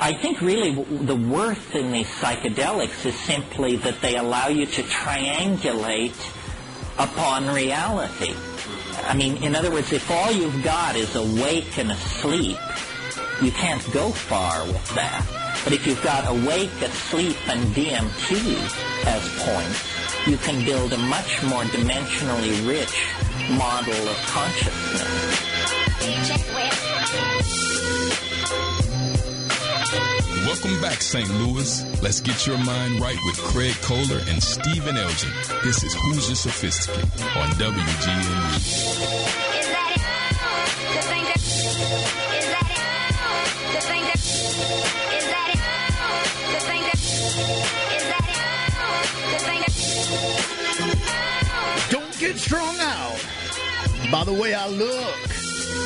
I think really the worth in these psychedelics is simply that they allow you to triangulate upon reality. I mean, in other words, if all you've got is awake and asleep, you can't go far with that. But if you've got awake, asleep, and DMT as points, you can build a much more dimensionally rich model of consciousness. Welcome back, St. Louis. Let's get your mind right with Craig Kohler and Stephen Elgin. This is Hoosier Sophisticate on WGNU. Don't get strung out by the way I look.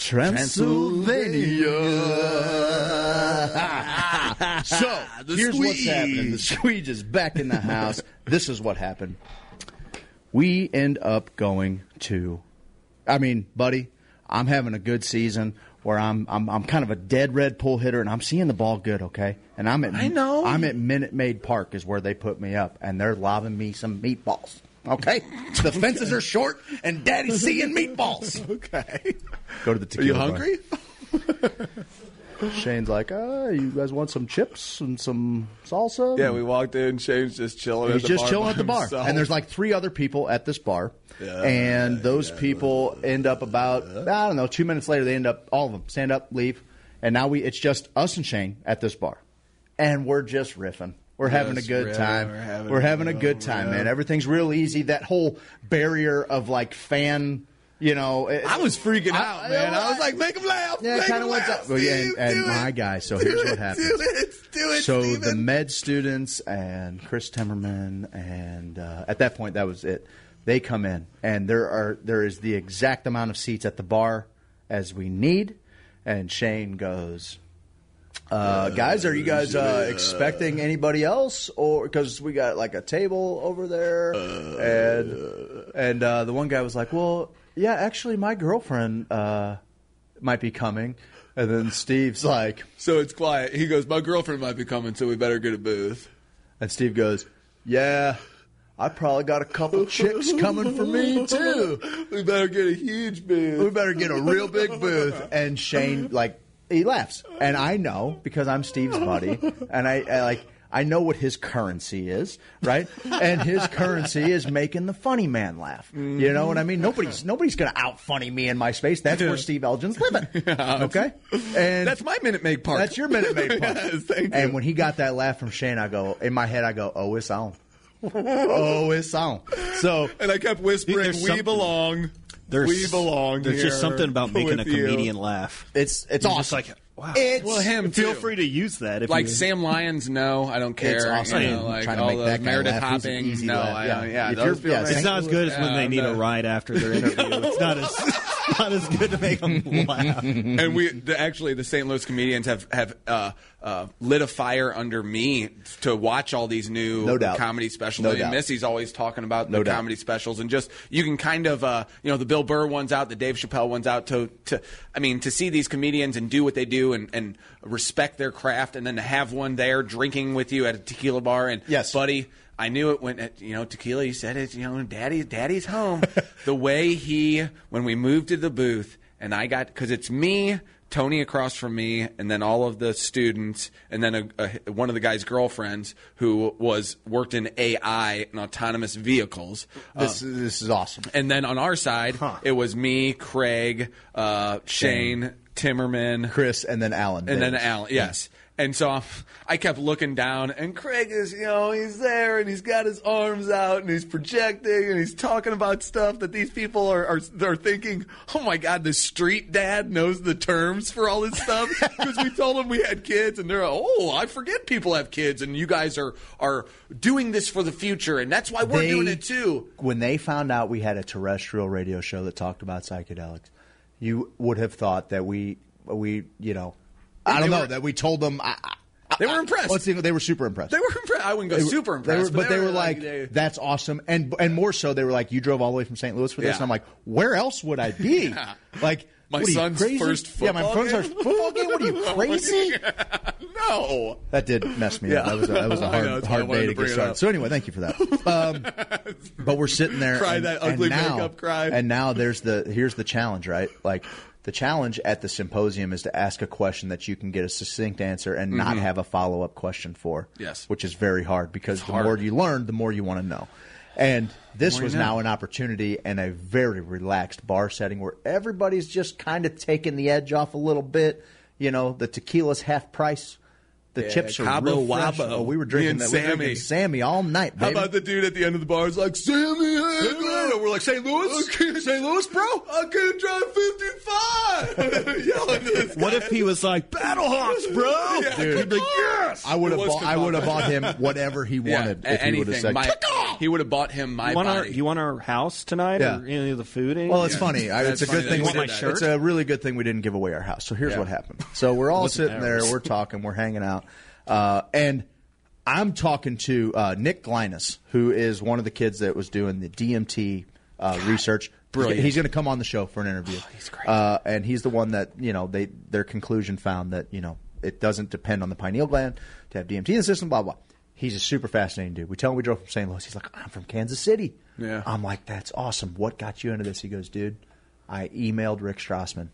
Transylvania. so here's what's Swede. happening. The Swede is back in the house. this is what happened. We end up going to. I mean, buddy, I'm having a good season where I'm I'm I'm kind of a dead red pull hitter and I'm seeing the ball good, okay? And I'm at I know. I'm at Minute Maid Park is where they put me up and they're lobbing me some meatballs. Okay? The fences are short and daddy's seeing meatballs. Okay. Go to the Are you hungry? Shane's like, ah, you guys want some chips and some salsa? Yeah, we walked in. Shane's just chilling. He's at the just bar chilling at the bar, himself. and there's like three other people at this bar, Yeah, and those people end up about I don't know two minutes later they end up all of them stand up leave, and now we it's just us and Shane at this bar, and we're just riffing. We're having a good riffing, time. we're having We're a having a good good time, man. Everything's real easy. That whole barrier of like fan, you know. it- I was freaking out, I- man. I I- was like, make him laugh. yeah, kind of went up. Well, yeah, and, and my it. guy. So here's it, what happened. Do it. Do it. So the med students and Chris Timmermann and uh, at that point that was it. They come in and there are there is the exact amount of seats at the bar as we need. And Shane goes, uh, "Guys, are you guys uh, expecting anybody else, or because we got like a table over there?" and and uh, the one guy was like, "Well, yeah, actually, my girlfriend uh, might be coming." And then Steve's like, So it's quiet. He goes, my girlfriend might be coming, so we better get a booth. And Steve goes, Yeah, I probably got a couple chicks coming for me too. We better get a huge booth. We better get a real big booth. And Shane, like, he laughs. And I know because I'm Steve's buddy. And I, I like, I know what his currency is, right? And his currency is making the funny man laugh. You know what I mean? Nobody's nobody's going to out funny me in my space. That's where Steve Elgin's living. Okay, and That's my Minute Maid part. That's your Minute Maid Park. Yes, thank and you. when he got that laugh from Shane, I go in my head. I go, "Oh, it's on. oh, it's on." So And I kept whispering, "We something- belong. There's, we belong." There's just something about making a with you." comedian laugh. it's it's You're awesome. just like, wow. It's Well, him Feel too. free to use that. If Like you, Sam Lyons, no, I don't care. It's awesome. You know, like trying to all make the that guy Meredith laugh. He's Hopping, easy no, laugh. I Yeah. don't. Yeah, those feel yeah, nice. It's not as good as when Yeah, they need no. a uh, ride after their interview. It's not as not as good to make them laugh. and we the, actually the St. Louis comedians have have uh, uh, lit a fire under me to watch all these new No doubt. comedy specials. No I doubt. Missy's always talking about No the doubt. comedy specials, and just you can kind of uh, you know the Bill Burr one's out, the Dave Chappelle one's out. To to I mean to see these comedians and do what they do and, and respect their craft, and then to have one there drinking with you at a tequila bar and Yes. buddy. I knew it when you know tequila. He said it. You know, daddy, daddy's home. the way he when we moved to the booth, and I got because it's me, Tony across from me, and then all of the students, and then a, a, one of the guy's girlfriends who was worked in AI and autonomous vehicles. Uh, this this is awesome. and then on our side, it was me, Craig, uh, Shane, Timmermann, Chris and then Alan, and then Alan. Yes. And so I'm, I kept looking down, and Craig is, you know, he's there, and he's got his arms out, and he's projecting, and he's talking about stuff that these people are are, are thinking. Oh my God, the street dad knows the terms for all this stuff because we told him we had kids, and they're oh, I forget people have kids, and you guys are are doing this for the future, and that's why we're They- doing it too. When they found out we had a terrestrial radio show that talked about psychedelics, you would have thought that we we you know I don't know were- that we told them. I, I, They were impressed. Let's see, they were super impressed. They were impressed. I wouldn't go They were- super they impressed, were- but, they, were like, they- "That's awesome," and and more so, they were like, "You drove all the way from St. Louis for this," Yeah. and I'm like, "Where else would I be?" Yeah. Like, My son's crazy? first yeah, my football son's game? first football game. What are you crazy? no. That did mess me up. That was a, that was a I know, hard, that's why I hard day to to get started. So anyway, thank you for that. Um, but we're sitting there, Cry and, that and ugly now, makeup cry. And now there's the here's the challenge, right? Like the challenge at the symposium is to ask a question that you can get a succinct answer and not have a follow up question for. Mm-hmm. Yes. which is very hard because the hard. more you learn, the more you want to know. And this more you was know. now an opportunity and a very relaxed bar setting where everybody's just kind of taking the edge off a little bit. You know, the tequila's half price. The Yeah, chips are Cabo real fresh. Wabo. Oh, we were Me drinking and that. We were Sammy. drinking Sammy all night. How Baby. about the dude at the end of the bar is like, Sammy Hagar? We're like, St. Louis? St. Louis, bro? I can't drive 55! Yelling to this What guy. if he was like Battlehawks, bro? Yeah. Dude, He'd be like, yes. I would have It was bought, I would have bought him whatever he Yeah, wanted a- if he would have anything. said. My- "Take off!" he would have bought him my You want, our, body. you want our house tonight Yeah. or any of the food? in? Well, it's Yeah. funny. I, it's That's a good funny thing. that We you did said that. that. It's a really good thing we didn't give away our house. So here's Yeah. what happened. So we're all sitting there, we're talking, we're hanging out, uh, and I'm talking to uh, Nick Glynos, who is one of the kids that was doing the DMT uh, research. brilliant. He's going to come on the show for an interview. he's great. Uh, and he's the one that you know they their conclusion found that you know it doesn't depend on the pineal gland to have DMT in the system. Blah blah. He's a super fascinating dude. We tell him we drove from St. Louis. He's like, I'm from Kansas City. Yeah. I'm like, that's awesome. What got you into this? He goes, dude, I emailed Rick Strassman.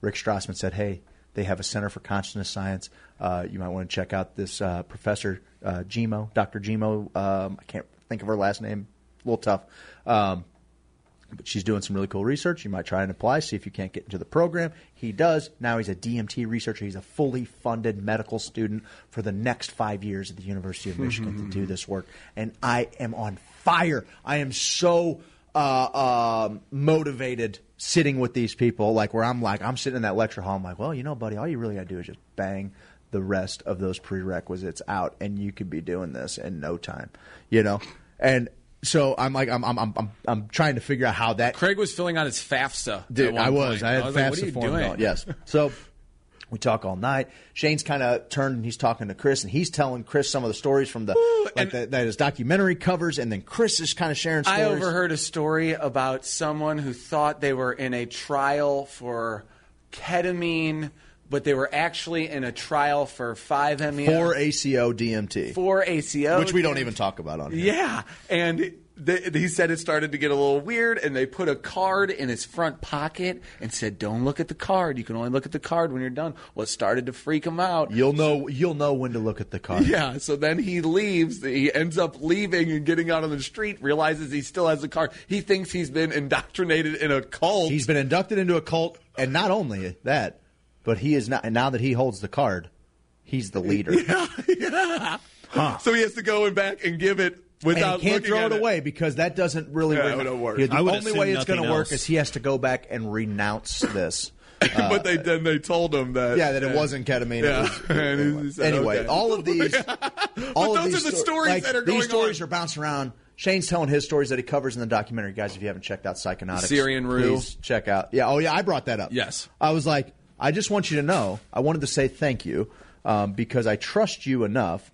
Rick Strassman said, hey, they have a Center for Consciousness Science. Uh, you might want to check out this uh, Professor uh, Jimo, Dr. Jimo. Um, I can't think of her last name. A little tough. Um, but she's doing some really cool research. You might try and apply, see if you can't get into the program. He does. Now he's a DMT researcher. He's a fully funded medical student for the next five years at the University of Michigan to do this work. And I am on fire. I am so uh, um, motivated sitting with these people, like where I'm like, I'm sitting in that lecture hall. I'm like, well, you know, buddy, all you really got to do is just bang the rest of those prerequisites out, and you could be doing this in no time, you know. And so I'm like, I'm, I'm, I'm, I'm, I'm trying to figure out how that Craig was filling out his FAFSA. Dude, one I was. point. I had was FAFSA you form. Yes. So we talk all night. Shane's kind of turned and he's talking to Chris, and he's telling Chris some of the stories from the like the, that his documentary covers, and then Chris is kind of sharing stories. I overheard a story about someone who thought they were in a trial for ketamine, but they were actually in a trial for 5-MeO. for ACO DMT, for ACO. which we don't even talk about on here. Yeah, and they, he said it started to get a little weird, and they put a card in his front pocket and said, "Don't look at the card. You can only look at the card when you're done." Well, it started to freak him out. You'll know. You'll know when to look at the card. Yeah, so then he leaves. He ends up leaving and getting out on the street. Realizes he still has the card. He thinks he's been indoctrinated in a cult. He's been inducted into a cult, and not only that, but he is not. And now that he holds the card, he's the leader. Yeah. yeah. Huh. so he has to go and back and give it and he can't throw at it away because that doesn't really Yeah, re- it don't work. The only way it's going to work is he has to go back and renounce this. but they then they told him that Yeah, that it wasn't ketamine. Yeah. It was, And he said, anyway, okay. all of these, all of those these are the sto- stories like, that are These going stories on. are bouncing around. Shane's telling his stories that he covers in the documentary. Guys, if you haven't checked out Psychonautics, Syrian Rue. please check out. Yeah, oh yeah, I brought that up. Yes. I was like, I just want you to know. I wanted to say thank you um, because I trust you enough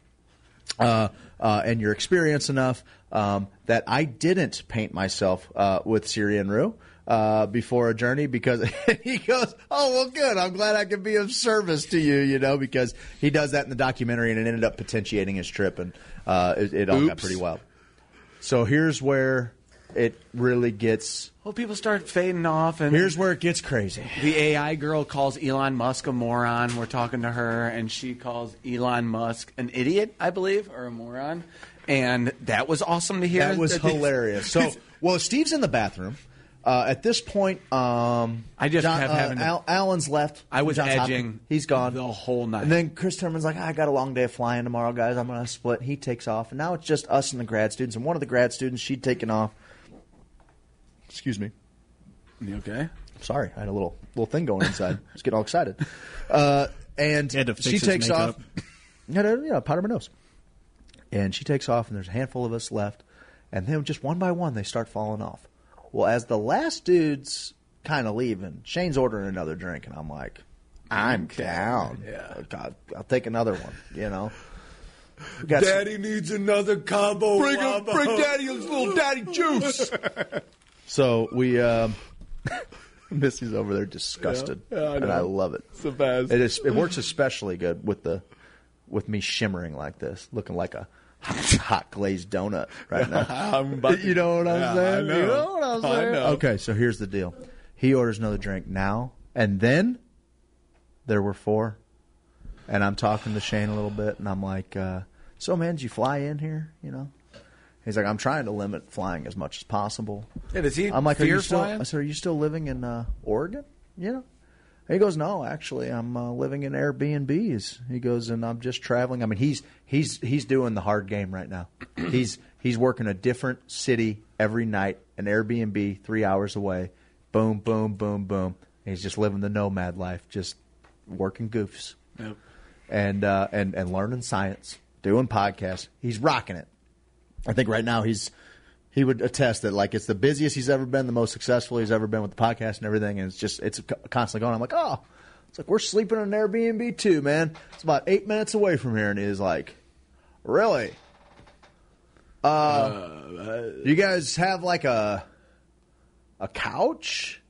uh, uh, and your experience enough um, that I didn't paint myself uh, with Syrian Rue uh, before a journey because he goes, "Oh well, good. I'm glad I could be of service to you." You know, because he does that in the documentary, and it ended up potentiating his trip, and uh, it, it all got pretty wild. So here's where it really gets. Well, people start fading off, and Here's where it gets crazy. the AI girl calls Elon Musk a moron. We're talking to her, and she calls Elon Musk an idiot, I believe, or a moron. And that was awesome to hear. That was hilarious. So, well, Steve's in the bathroom. Uh, at this point, um, I just kept uh, having to- Al- Allen's left. I was Johns edging He's gone the whole night. And then Chris Timmermann's like, I got a long day of flying tomorrow, guys. I'm going to split. He takes off, and now it's just us and the grad students. And one of the grad students, she'd taken off. Excuse me. You okay? Sorry, I had a little little thing going inside. I was getting all excited. Uh, and had to fix she his takes makeup. off. Yeah, no, you know, powder my nose. And she takes off, and there's a handful of us left. And then just one by one, they start falling off. Well, as the last dude's kind of leaving, Shane's ordering another drink, and I'm like, I'm down. Yeah, God, I'll take another one. You know. We got some- needs another combo. Bring, him, bring daddy a little daddy juice. so we. Um, Missy's over there disgusted, Yeah, I and. I love it. It's the best. It is. It works especially good with the with me shimmering like this, looking like a hot, hot glazed donut right now. I'm about to- you know what I'm Yeah, saying? I know. You know what I'm saying? Okay, so here's the deal. He orders another drink now, and then there were four, and I'm talking to Shane a little bit, and I'm like, uh, "So, man, did you fly in here? You know?" He's like, "I'm trying to limit flying as much as possible." Yeah, does he I'm like, are you still? flying? I said, are you still living in uh, Oregon? You know? And he goes, no, actually, I'm uh, living in Airbnbs. He goes, and I'm just traveling. I mean, he's he's he's doing the hard game right now. he's he's working a different city every night, an Airbnb three hours away. Boom, boom, boom, boom. And he's just living the nomad life, just working goofs Yep. and uh, and and learning science, doing podcasts. He's rocking it. I think right now he's he would attest that like it's the busiest he's ever been, the most successful he's ever been with the podcast and everything, and it's just it's constantly going. I'm like, oh, it's like we're sleeping in an Airbnb too, man. It's about eight minutes away from here, and he's like, really? Uh, you guys have like a a couch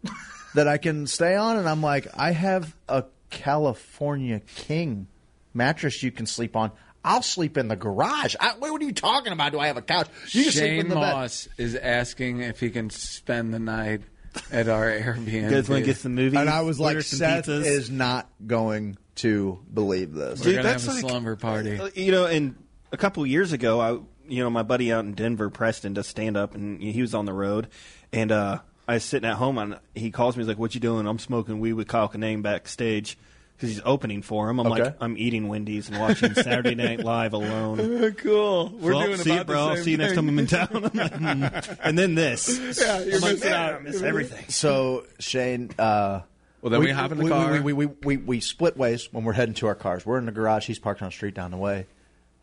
that I can stay on, and I'm like, I have a California King mattress you can sleep on. I'll sleep in the garage. I, what are you talking about? Do I have a couch? You can sleep Shane in the bed. Moss is asking if he can spend the night at our Airbnb. You guys want to get some movies? And I was like, order some Seth pizzas? is not going to believe this. We're Dude, gonna that's have a like- slumber party. Uh, You know, and a couple years ago, I you know my buddy out in Denver, Preston, does stand up, and he was on the road, and uh, I was sitting at home, and he calls me. He's like, "What you doing?" I'm smoking weed with Kyle Kinane backstage because he's opening for him. I'm Okay. like, I'm eating Wendy's and watching Saturday Night Live alone. cool. We're Well, doing see about you, bro. the I'll see you next time I'm in town. I'm like, mm. And then this. Yeah, you're I'm like, missing man, out. I miss everything. So Shane, uh, Well, then we hop in the we, car. We, we, we, we, we split ways when we're heading to our cars. We're in the garage. He's parked on the street down the way.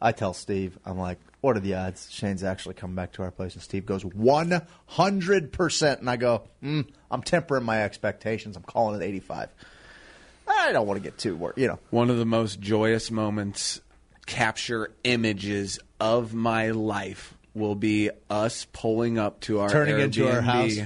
I tell Steve, I'm like, what are the odds Shane's actually coming back to our place? And Steve goes, 100%. And I go, mm, I'm tempering my expectations. I'm calling it 85. I don't want to get too worried, you know. One of the most joyous moments, capture images of my life, will be us pulling up to our Turning into our house.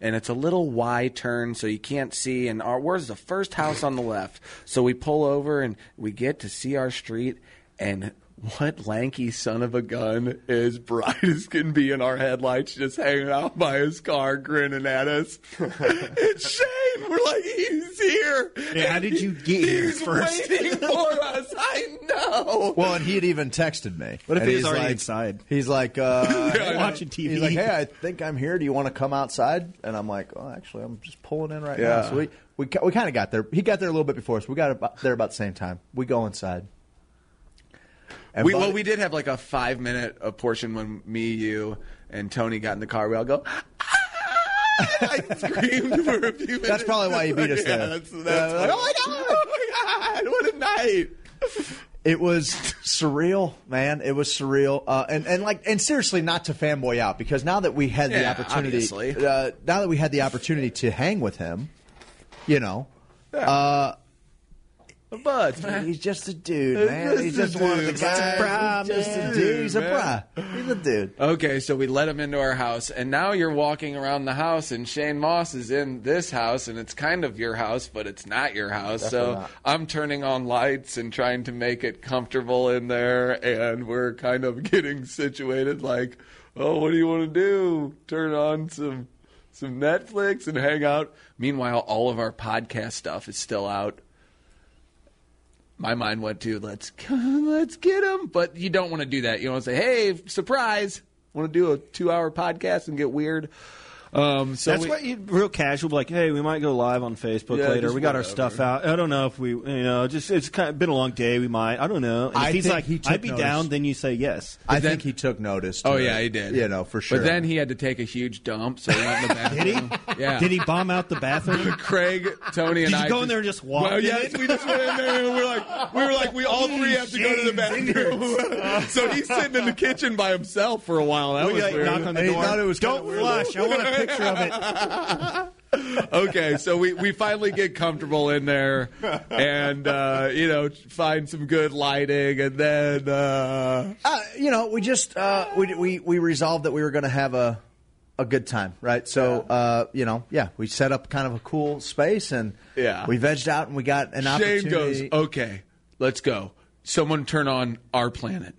And it's a little Y turn, so you can't see. And our where's the first house on the left? So we pull over and we get to see our street. And what lanky son of a gun is bright as can be in our headlights, just hanging out by his car, grinning at us. it's Shane. We're like, he's here. Yeah, how did you get here He's first? waiting for us. I know. Well, and he had even texted me. What if And he was he's already like- inside? He's like, uh, hey, Watching TV. He's like, hey, I think I'm here. Do you want to come outside? And I'm like, oh, actually, I'm just pulling in right Yeah. now. So we we, we kind of got there. He got there a little bit before us. We got about, there about the same time. We go inside. And We, well, we did have like a five minute uh, portion when me, you, and Tony got in the car. We all go. "Ah!" I screamed for a few minutes. That's probably why you beat us yeah, there. That's, that's Yeah, like, oh my god! Oh my god! What a night! It was surreal, man. It was surreal, uh, and and like and seriously, not to fanboy out because now that we had the Yeah, opportunity, uh, now that we had the opportunity to hang with him, you know, uh, But he's just a dude, man. He's just one of the guys. He's just a Dude. He's a man. bra. He's a dude. Okay, so we let him into our house, and now you're walking around the house, and Shane Mauss is in this house, and it's kind of your house, but it's not your house. Definitely so not. I'm turning on lights and trying to make it comfortable in there, and we're kind of getting situated. Like, oh, what do you want to do? Turn on some some Netflix and hang out. Meanwhile, all of our podcast stuff is still out my mind went to let's let's get him, but you don't want to do that. You want to say, "Hey, surprise! Want to do a two-hour podcast and get weird?" Um, so That's we- why you real casual, like, hey, we might go live on Facebook Yeah, later. We got our whatever. stuff out. I don't know if we, you know, just it's kind of been a long day. We might. I don't know. And if I he's think like, he took I'd be notice. down. Then you say yes. I then- think he took notice. To Oh it, yeah, he did. You know for sure. But then he had to take a huge dump, so he went in the bathroom. Did he? Yeah. Did he bomb out the bathroom? Craig, Tony, and Did you I go in there and just walk Well, in yes, we just went in there and we were like, we were like, we all three have to go to the bathroom. so he's sitting in the kitchen by himself for a while. That We was like weird. knock on the And he thought it was Don't flush. I want a picture of it. okay, so we, we finally get comfortable in there and, uh, you know, find some good lighting and then, uh, Uh, you know, we just uh, we, we we resolved that we were going to have a a good time, right? So, uh, you know, yeah, we set up kind of a cool space and Yeah. we vegged out and we got an Shane opportunity. goes, okay, let's go. Someone turn on Our Planet.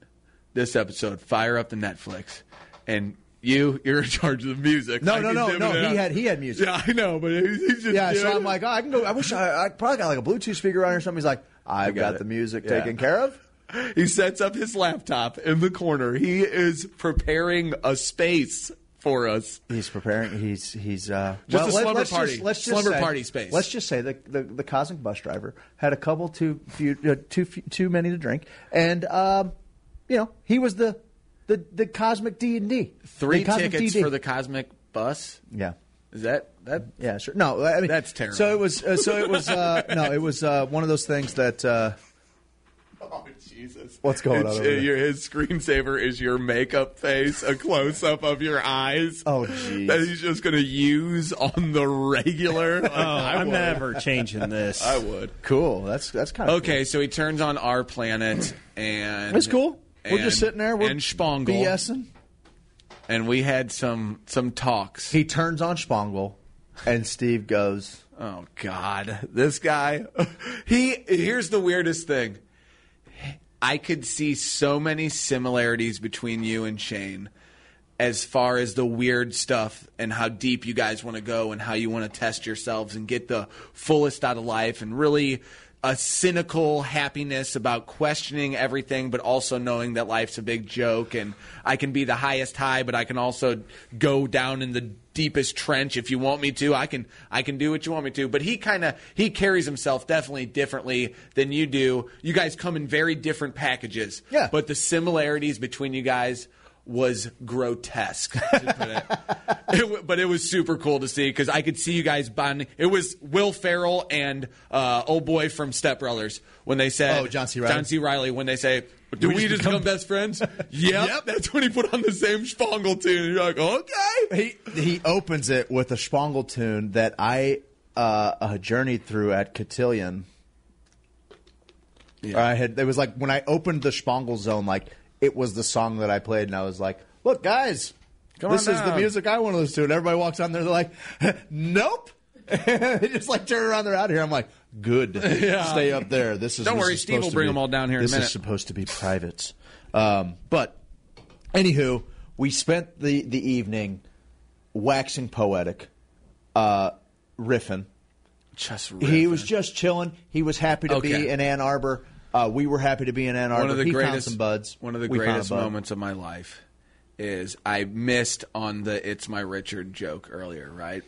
This episode, fire up the Netflix. And you, you're in charge of the music. No, I no, no, no. He had he had music. Yeah, I know, but he's he's just Yeah, so I'm like, oh, I can go. I wish I, I probably got like a Bluetooth speaker on or something. He's like, I've got got, the music Yeah. taken care of. He sets up his laptop in the corner. He is preparing a space for us. He's preparing. He's he's uh, Just a let- slumber let's party. Just, let's just Slumber say- party space. Let's just say the, the the cosmic bus driver had a couple too few uh, too few, too many to drink, and um, you know he was the the the cosmic D and D. Three tickets D&D. for the Cosmic Bus. yeah. Is that that? Yeah, sure. No, I mean That's terrible. So it was. Uh, so it was. Uh, no, it was uh, one of those things that. Uh, Oh Jesus! What's going It's- on over uh. Your, his screensaver is your makeup face, a close up of your eyes. Oh, jeez. That he's just going to use on the regular. Oh, I I'm never changing this. I would. cool. That's that's kind of Okay, so he turns on our planet, and It's cool. We're just sitting there. We're and Spangle, BSing. and we had some some talks. He turns on Spangle, and Steve goes. Oh God, this guy. He here's the weirdest thing. I could see so many similarities between you and Shane as far as the weird stuff and how deep you guys want to go and how you want to test yourselves and get the fullest out of life and really a cynical happiness about questioning everything but also knowing that life's a big joke and I can be the highest high but I can also go down in the deepest trench if you want me to. I can I can do what you want me to. But he kind of he carries himself definitely differently than you do. You guys come in very different packages. Yeah. But the similarities between you guys was grotesque. to put it. It but it was super cool to see because I could see you guys bonding. It was Will Ferrell and uh, old boy from Step Brothers when they said Oh, John C. Reilly. John C. Reilly when they say. Do we, just become, best friends? yep. That's when he put on the same Spangle tune. You're like, okay. He he opens it with a Spangle tune that I uh, uh, journeyed through at Cotillion. Yeah. I had it was like when I opened the Spangle zone, like it was the song that I played, and I was like, "Look, guys, Come this is the music I want to listen to." And everybody walks on there, they're like, "Nope." they just like turn around, they're out here. I'm like, "Good, stay up there." This is Don't this worry, is Steve will bring be- them all down here in a This is supposed to be private, um, but anywho, we spent the the evening waxing poetic, uh, riffing. Just He was just chilling. He was happy to Okay. be in Ann Arbor. Uh, we were happy to be in Ann Arbor. one of the he greatest some buds. One of the We greatest moments of my life is I missed on the "It's my Richard" joke earlier, right?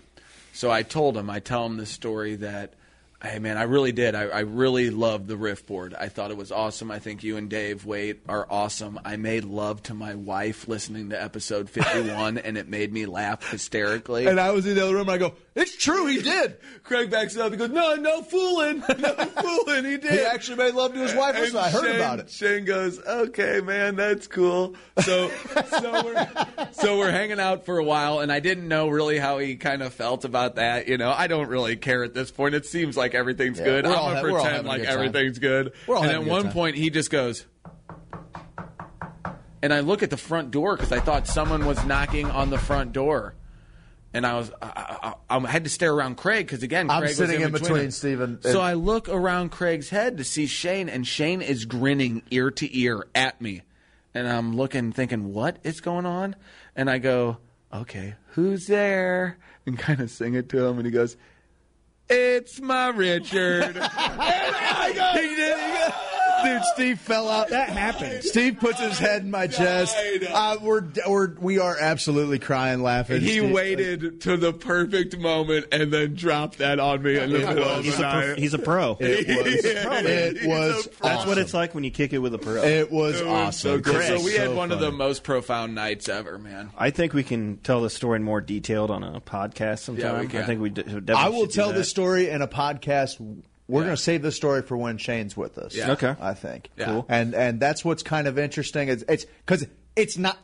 So I told him, I tell him the story that, hey man, I really did. I, I really loved the riff board. I thought it was awesome. I think you and Dave Wait are awesome. I made love to my wife listening to episode fifty-one, and it made me laugh hysterically. And I was in the other room. and I go, "It's true. He did. Craig backs it up. He goes, "No, no fooling, no fooling. He did. He actually made love to his wife. Listen, I heard Shane- about it." Shane goes, "Okay, man, that's cool." So, so we're so we're hanging out for a while, and I didn't know really how he kind of felt about that. You know, I don't really care at this point. It seems like everything's Yeah, good. I'm gonna ha- pretend like everything's good. And at one time. point, he just goes. And I look at the front door because I thought someone was knocking on the front door. And I was, I, I, I had to stare around Craig because again, I'm Craig was sitting in between between us. Steven So I look around Craig's head to see Shane, and Shane is grinning ear to ear at me. And I'm looking, thinking, what is going on? And I go, okay, who's there? And kind of sing it to him, and he goes, it's my Richard. and I go, he did, he goes, Dude, Steve fell out. That happened. Steve puts his head in my chest. Uh, we're, we're we are absolutely crying, laughing. He Steve- waited to the perfect moment and then dropped that on me in the middle of He's the a, pro, night. he's a pro. It was. it was. a pro. That's what it's like when you kick it with a pro. It was It was awesome. So, cool. Chris, so we had so one of the most profound nights ever, man. I think we can tell the story in more detailed on a podcast sometime. Yeah, we can. I think we d- definitely I will tell that. this story in a podcast. We're Yeah. going to save this story for when Shane's with us. Yeah. Okay. I think. Yeah. Cool. And and that's what's kind of interesting. It's it's because it's not.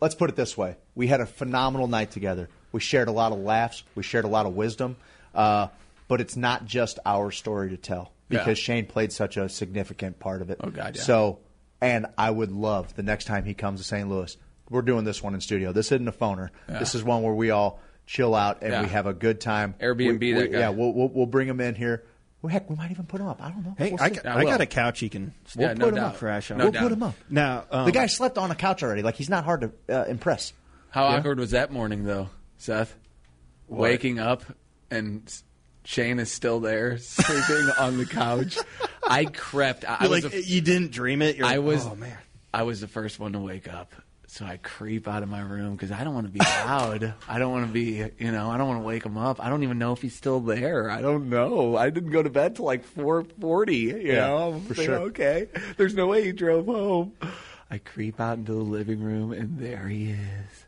Let's put it this way: we had a phenomenal night together. We shared a lot of laughs. We shared a lot of wisdom. Uh, but it's not just our story to tell because Yeah. Shane played such a significant part of it. Oh, God, yeah. So, and I would love the next time he comes to St. Louis. We're doing this one in studio. This isn't a phoner. This is one where we all chill out and Yeah. we have a good time. Airbnb We- that guy. Yeah, we'll, we'll we'll bring him in here. Well, heck, we might even put him up. I don't know. Hey, We'll I, see. got, I I will. got a couch he can. We'll Yeah, put no him doubt. up. Crash on. No we'll doubt. put him up. Now, um, the guy slept on a couch already. Like he's not hard to uh, impress. How awkward was that morning, though, Seth? Waking up and s- Shane is still there, sleeping on the couch. I crept. I, I You're was like the- you didn't dream it. You're I like, was. Oh man. I was the first one to wake up, so I creep out of my room because I don't want to be loud. I don't want to be, you know, I don't want to wake him up. I don't even know if he's still there. I don't know. I didn't go to bed till like four forty. You Yeah, know, I'm for thinking, sure. Okay, there's no way he drove home. I creep out into the living room, and there he is.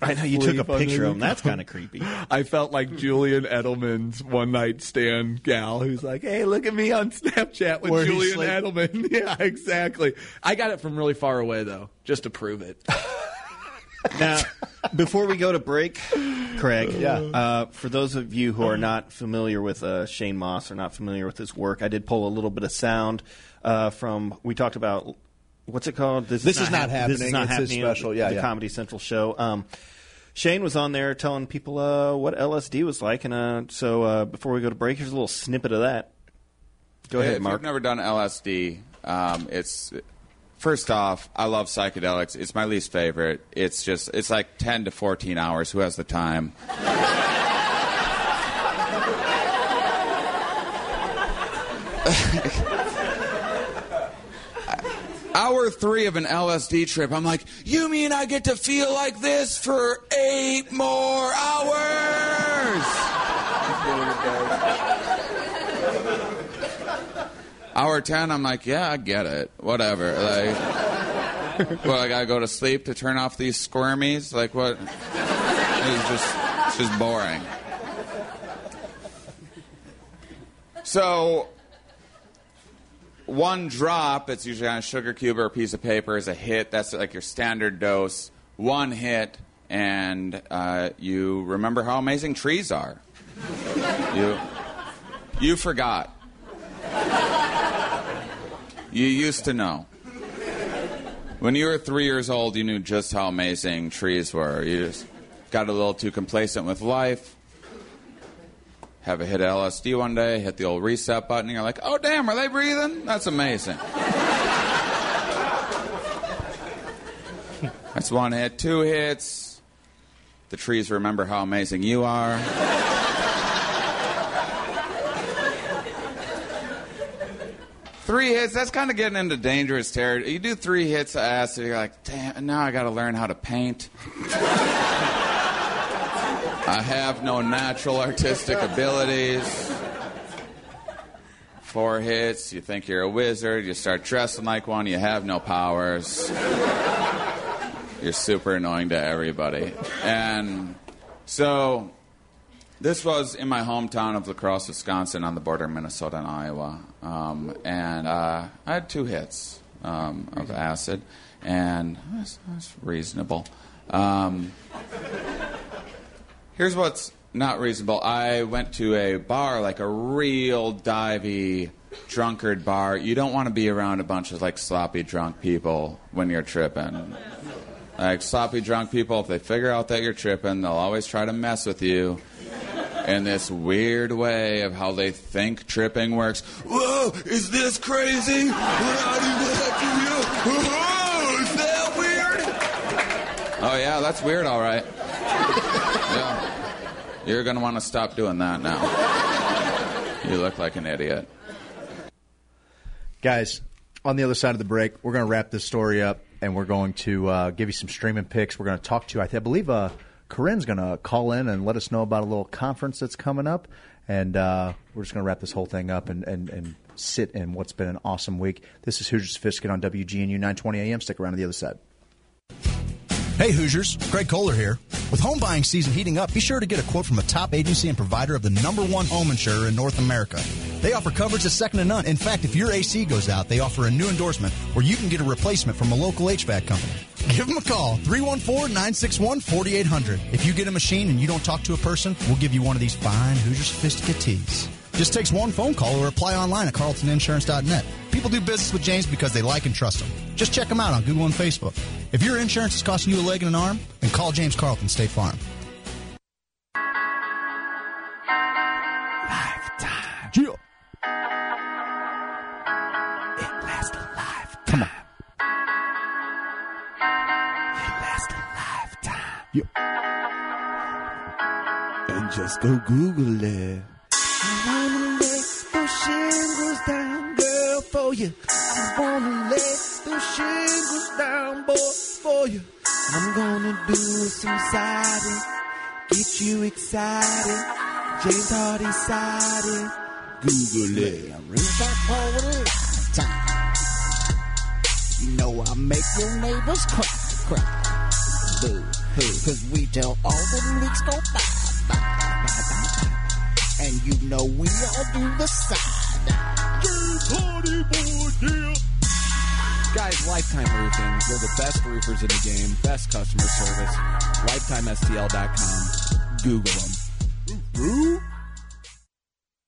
I know you took a picture of him. That's kind of creepy. I felt like Julian Edelman's one night stand gal who's like, hey, look at me on Snapchat with Where he's Julian like- Edelman. yeah, exactly. I got it from really far away, though, just to prove it. Now, before we go to break, Craig, Yeah. uh, for those of you who are not familiar with uh, Shane Mauss or not familiar with his work, I did pull a little bit of sound uh, from. We talked about what's it called? This is not happening. This is not It's happening. special. Yeah, the yeah. Comedy Central show. Um, Shane was on there telling people uh, what LSD was like, and uh, so uh, before we go to break, here's a little snippet of that. Go ahead, if Mark. you've never done LSD, um, it's first off, I love psychedelics. It's my least favorite. It's just it's like ten to fourteen hours. Who has the time? Hour three of an LSD trip, I'm like, you mean I get to feel like this for eight more hours? Hour ten, I'm like, yeah, I get it. Whatever. Like, well, I gotta go to sleep to turn off these squirmies. Like, what? It's just, it's just boring. So, one drop, it's usually on a sugar cube or a piece of paper, is a hit. That's like your standard dose. One hit, and uh, you remember how amazing trees are. You, you forgot. You used to know. When you were three years old, you knew just how amazing trees were. You just got a little too complacent with life. Have a hit of LSD one day, hit the old reset button, and you're like, oh, damn, are they breathing? That's amazing. That's one hit. Two hits. The trees remember how amazing you are. Three hits, that's kind of getting into dangerous territory. You do three hits of acid, you're like, damn, now I got to learn how to paint. I have no natural artistic abilities. Four hits, you think you're a wizard, you start dressing like one, you have no powers. You're super annoying to everybody. And so this was in my hometown of La Crosse, Wisconsin, on the border of Minnesota and Iowa. Um, and uh, I had two hits um, of acid, and that's, that's reasonable. Um, here's what's not reasonable. I went to a bar, like a real divey drunkard bar. You don't want to be around a bunch of like sloppy drunk people when you're tripping. Like sloppy drunk people, if they figure out that you're tripping, they'll always try to mess with you in this weird way of how they think tripping works. Whoa, is this crazy? I do that to you? Whoa, is that weird? Oh yeah, that's weird, all right. Yeah. You're gonna want to stop doing that now. You look like an idiot. Guys, On the other side of the break, we're going to wrap this story up, and we're going to uh, give you some streaming picks. We're going to talk to, I, th- I believe, uh, Corinne's going to call in and let us know about a little conference that's coming up, and uh, we're just going to wrap this whole thing up and, and, and sit in what's been an awesome week. This is Hoosier Sophisticate on WGNU 920 AM. Stick around to the other side. Hey Hoosiers, Greg Kohler here. With home buying season heating up, be sure to get a quote from a top agency and provider of the number one home insurer in North America. They offer coverage that's second to none. In fact, if your AC goes out, they offer a new endorsement where you can get a replacement from a local HVAC company. Give them a call, 314-961-4800. If you get a machine and you don't talk to a person, we'll give you one of these fine Hoosier Sophisticate tees. Just takes one phone call or apply online at carltoninsurance.net. People do business with James because they like and trust him. Just check him out on Google and Facebook. If your insurance is costing you a leg and an arm, then call James Carlton State Farm. Lifetime. Yeah. It lasts a lifetime. Come on. It lasts a lifetime. Yeah. And just go Google it. Wanna lay those shingles down, girl, for you. I wanna lay those shingles down, boy, for you. I'm gonna do some siding, get you excited. James Hardie siding. Google it. I really back a lifetime. You know I make your neighbors cry, cry. Boo, hoo. Cause we tell all the leaks go bye, bye, bye, by, by. And you know we all do the side. James Hardie boy, yeah. Guys, Lifetime Roofing. They're the best roofers in the game, best customer service. LifetimeSTL.com. Google them.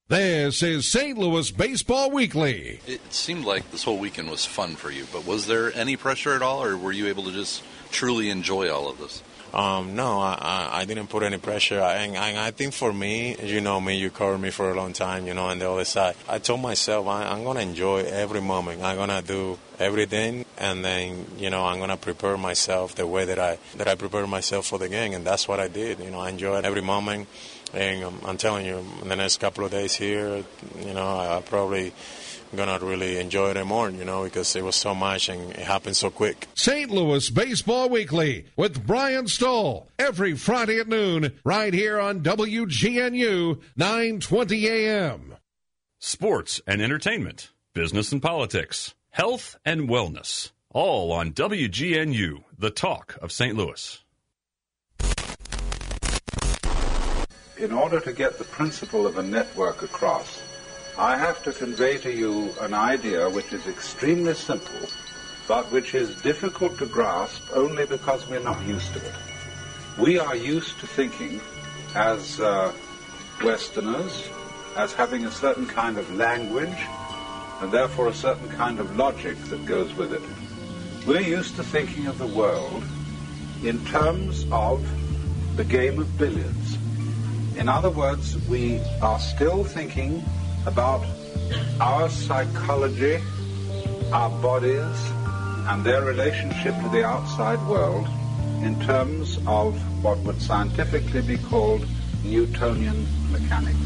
This is St. Louis Baseball Weekly. It seemed like this whole weekend was fun for you, but was there any pressure at all, or were you able to just truly enjoy all of this? Um, no, I, I, I didn't put any pressure. And, and I think for me, you know me, you covered me for a long time, you know, on the other side. I told myself I, I'm going to enjoy every moment. I'm going to do everything, and then, you know, I'm going to prepare myself the way that I, that I prepare myself for the game. And that's what I did. You know, I enjoyed every moment. And um, I'm telling you, in the next couple of days here, you know, I, I probably gonna really enjoy it more, you know, because it was so much and it happened so quick. St. Louis Baseball Weekly with Brian Stoll every Friday at noon right here on WGNU 920 AM. Sports and entertainment, business and politics, health and wellness, all on WGNU, the talk of St. Louis. In order to get the principle of a network across, I have to convey to you an idea which is extremely simple, but which is difficult to grasp only because we're not used to it. We are used to thinking as uh, Westerners, as having a certain kind of language, and therefore a certain kind of logic that goes with it. We're used to thinking of the world in terms of the game of billiards. In other words, we are still thinking about our psychology, our bodies, and their relationship to the outside world in terms of what would scientifically be called Newtonian mechanics.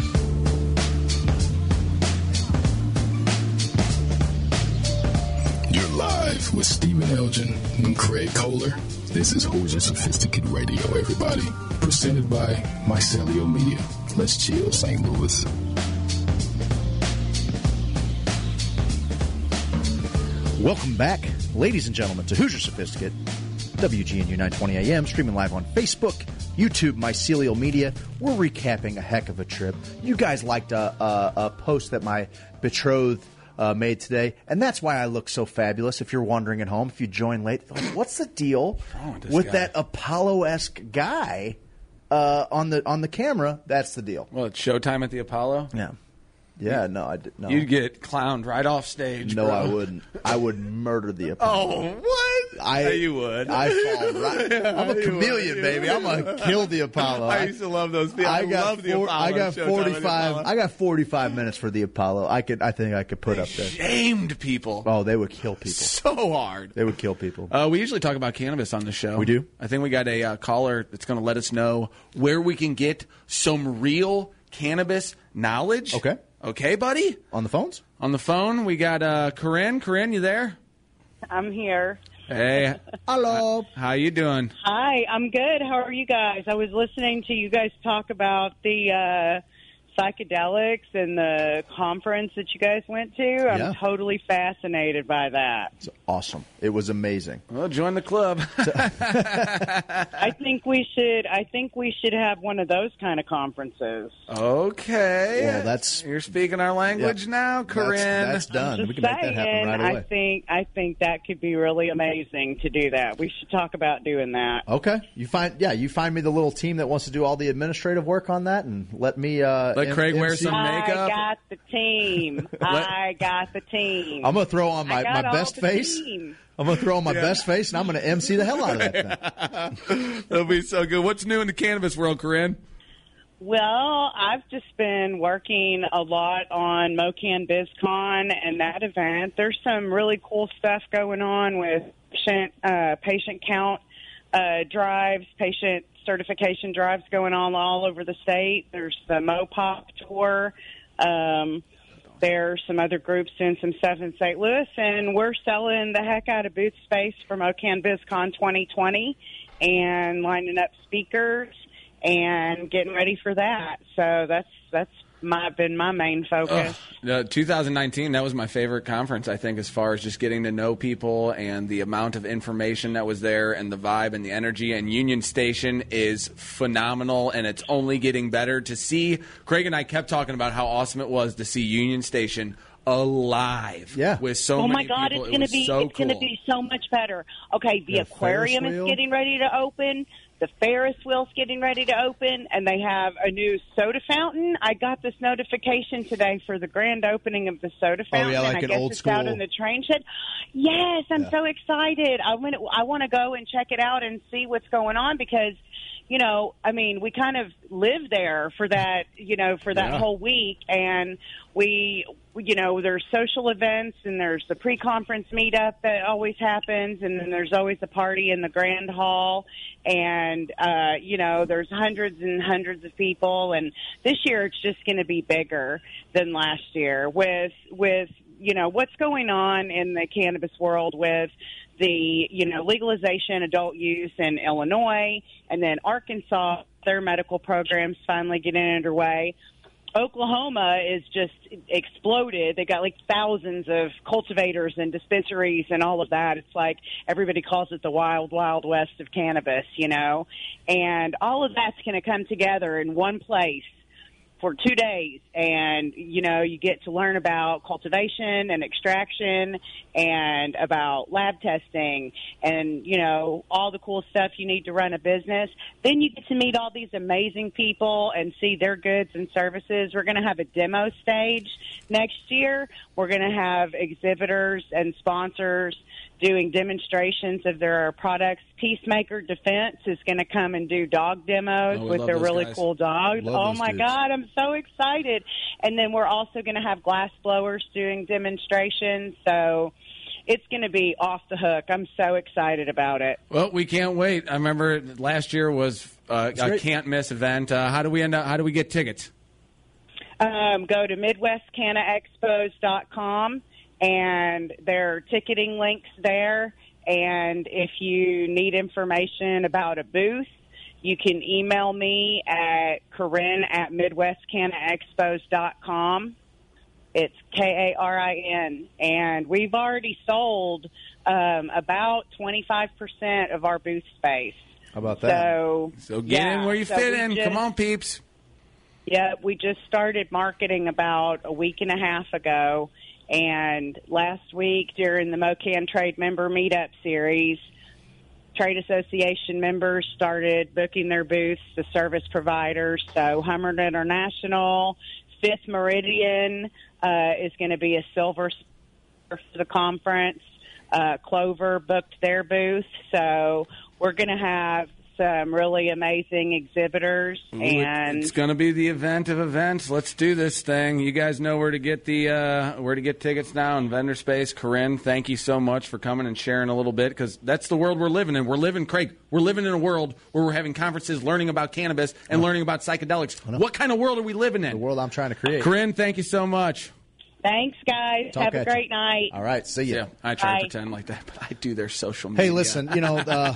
You're live with Stephen Elgin and Craig Kohler. This is Hoosier Sophisticate Radio, everybody. Presented by Mycelio Media. Let's chill, St. Louis. Welcome back, ladies and gentlemen, to Hoosier Sophisticate, WGNU 920 AM, streaming live on Facebook, YouTube, Mycelial Media. We're recapping a heck of a trip. You guys liked a, a, a post that my betrothed uh, made today, and that's why I look so fabulous. If you're wondering at home, if you join late, like, what's the deal with with that Apollo esque guy uh, on the on the camera? That's the deal. Well, it's showtime at the Apollo. Yeah, yeah. No, I did no. You'd get clowned right off stage. no, bro. I wouldn't. I would murder the Apollo. Oh, what? I, Yeah, you would. I fall right. I'm a chameleon, would. baby. I'm gonna kill the Apollo. I used to love those. people. I, I got love the four- Apollo. I got Showtime at the 45. I got 45 minutes for the Apollo. I could. I think I could put up there. shamed people Oh, they would kill people. so hard. They would kill people. Uh, we usually talk about cannabis on the show. We do? I think we got a uh, caller that's going to let us know where we can get some real cannabis knowledge. Okay. Okay, buddy. On the phones? On the phone, we got uh, Corinne. Corinne, you there? I'm here. Hey. Hello. How you doing? Hi, I'm good. How are you guys? I was listening to you guys talk about the uh, psychedelics and the conference that you guys went to. I'm Yeah. totally fascinated by that. It's awesome. It was amazing. Well, join the club. I think we should. I think we should have one of those kind of conferences. Okay. Well, that's You're speaking our language Yeah. now, Corinne. That's, that's done. We can make that happen saying, right I think I think that could be really amazing to do that. We should talk about doing that. Okay, you find yeah, you find me the little team that wants to do all the administrative work on that, and let me uh, Let M- Craig wear MC some I got the team. I got the team. I'm gonna throw on my, my best face. team. I'm gonna throw on my best face, and I'm gonna MC the hell out of that thing. That'll be so good. What's new in the cannabis world, Karin? Well, I've just been working a lot on MoCan BizCon and that event. There's some really cool stuff going on with patient uh, patient count uh, drives, patient certification drives going on all over the state. There's the MoPop tour. Um, are some other groups doing some stuff in St. Louis, and we're selling the heck out of booth space for MoCan BizCon 2020 and lining up speakers and getting ready for that. So that's that's my been my main focus. Uh, 2019, that was my favorite conference, I think, as far as just getting to know people and the amount of information that was there and the vibe and the energy. And Union Station is phenomenal, and it's only getting better. To see, Craig and I kept talking about how awesome it was to see Union Station alive. Yeah. With so oh my many God, people. it's going to was be so it's going to be so much better. Okay, the The aquarium is getting ready to open. The Ferris wheel's getting ready to open, and they have a new soda fountain. I got this notification today for the grand opening of the soda fountain. Oh, yeah, like I an guess old it's out in the train shed. Yes, I'm Yeah. so excited. I want I want to go and check it out and see what's going on because you know, I mean, we kind of live there for that, you know, for that Yeah. whole week, and we, you know, there's social events and there's the pre-conference meetup that always happens, and then there's always a party in the grand hall, and uh, you know, there's hundreds and hundreds of people, and this year it's just going to be bigger than last year with with you know what's going on in the cannabis world with the you know legalization adult use in Illinois and then Arkansas their medical programs finally getting underway Oklahoma is just exploded. They got like thousands of cultivators and dispensaries and all of that. It's like everybody calls it the wild, wild west of cannabis, you know? And all of that's going to come together in one place for two days. And you know you get to learn about cultivation and extraction and about lab testing and you know all the cool stuff you need to run a business. Then you get to meet all these amazing people and see their goods and services. We're going to have a demo stage next year. We're going to have exhibitors and sponsors doing demonstrations of their products. Peacemaker Defense is going to come and do dog demos Oh, with their really guys. cool dogs. Love Oh my dudes. God, I'm so excited. And then we're also going to have glass blowers doing demonstrations. So it's going to be off the hook. I'm so excited about it. Well, we can't wait. I remember last year was uh, a great. can't miss event. Uh, how do we end up? How do we get tickets? um, go to midwestcanaexpos.com and there are ticketing links there. And if you need information about a booth, you can email me at Karin at midwestcanaexpos.com. It's K A R I N. And we've already sold um, about 25% of our booth space. How about that? So, So get yeah, in where you so fit in. just- Come on, peeps. yeah, we just started marketing about a week and a half ago. And last week during the MoCan Trade Member Meetup Series, trade association members started booking their booths to service providers. So Hummer International, Fifth Meridian uh, is going to be a silver for the conference. Uh, Clover booked their booth. So we're going to have some really amazing exhibitors and it's going to be the event of events. Let's do this thing. You guys know where to get the uh, where to get tickets now in vendor space. Karin, thank you so much for coming and sharing a little bit because that's the world we're living in. We're living, Craig. We're living in a world where we're having conferences, learning about cannabis and learning about psychedelics. What kind of world are we living in? the world I'm trying to create. Karin, thank you so much. Thanks, guys. Talk Have a at you. great night. All right, see you. Yeah, I try Bye. to pretend like that, but I do their social media. Hey, listen, you know, uh,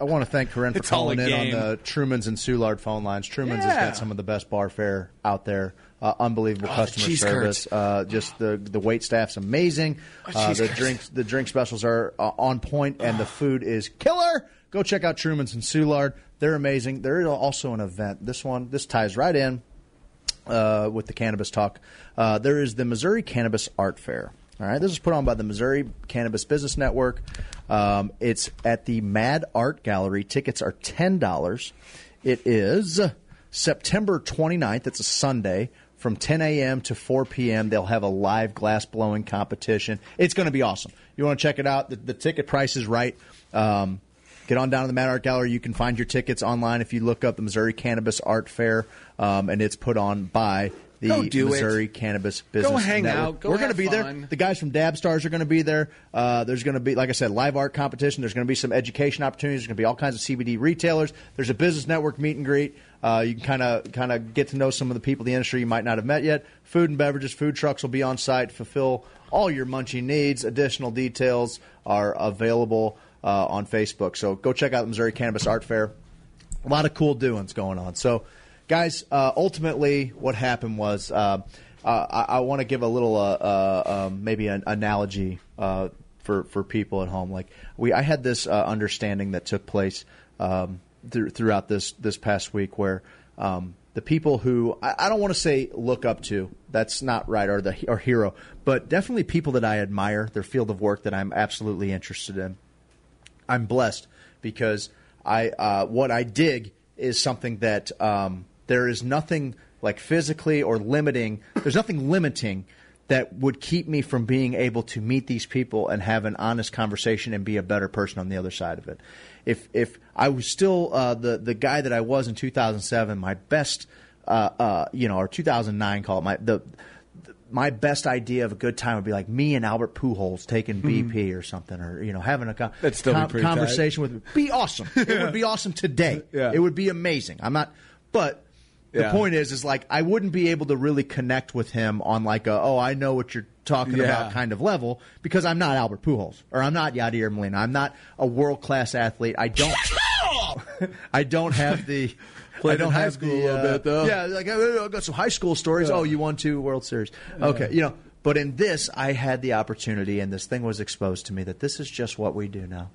I want to thank Karin for It's calling in on the Truman's and Soulard phone lines. Truman's has got some of the best bar fare out there. Uh, unbelievable Oh, customer cheese service. Uh, just the the wait staff's amazing. Oh, Uh, the curds. drinks the drink specials are uh, on point, and the food is killer. Go check out Truman's and Soulard. They're amazing. There is also an event. This one this ties right in uh, with the cannabis talk. Uh, there is the Missouri Cannabis Art Fair. All right, this is put on by the Missouri Cannabis Business Network. Um, it's at the Mad Art Gallery. Tickets are ten dollars. It is September 29th. It's a Sunday. From 10 a.m. to 4 p.m., they'll have a live glass blowing competition. It's going to be awesome. You want to check it out? The, the ticket price is right. Um, Get on down to the Mad Art Gallery. You can find your tickets online if you look up the Missouri Cannabis Art Fair, um, and it's put on by the do it. Missouri Cannabis Business Go hang Network. out. Go We're gonna have be there. The guys from Dab Stars are going to be there. Uh, there's going to be, like I said, live art competition. There's going to be some education opportunities. There's going to be all kinds of CBD retailers. There's a business network meet and greet. Uh, you can kind of kind of get to know some of the people in the industry you might not have met yet. Food and beverages, food trucks will be on site, fulfill all your munchie needs. Additional details are available uh, on Facebook. So go check out the Missouri Cannabis Art Fair. A lot of cool doings going on. So, guys, uh, ultimately, what happened was uh, uh, I, I want to give a little uh, uh, um, maybe an analogy for for people at home. Like we, I had this understanding that took place um, th- throughout this this past week where. Um, the people who I, I don't want to say look up to, that's not right, or the or hero, but definitely people that I admire, their field of work that I'm absolutely interested in. I'm blessed because I uh, what I dig is something that um, there is nothing like physically or limiting. There's nothing limiting that would keep me from being able to meet these people and have an honest conversation and be a better person on the other side of it. If if I was still uh, the the guy that I was in 2007, my best uh, uh, you know or 2009 call it my the my best idea of a good time would be like me and Albert Pujols taking BP or something, or you know having a con- Mm-hmm. That'd still be con- tight. conversation with. Be awesome. It would be awesome today. Yeah. It would be amazing. I'm not, but the Yeah. point is, is like I wouldn't be able to really connect with him on like a oh I know what you're talking Yeah. about kind of level because I'm not Albert Pujols or I'm not Yadier Molina. I'm not a world class athlete. I don't. I don't have the. Played I don't in high school the, a little uh, bit, though. Yeah, like I, I got some high school stories. Oh, you won two World Series. Okay, you know. But in this, I had the opportunity, and this thing was exposed to me that this is just what we do now.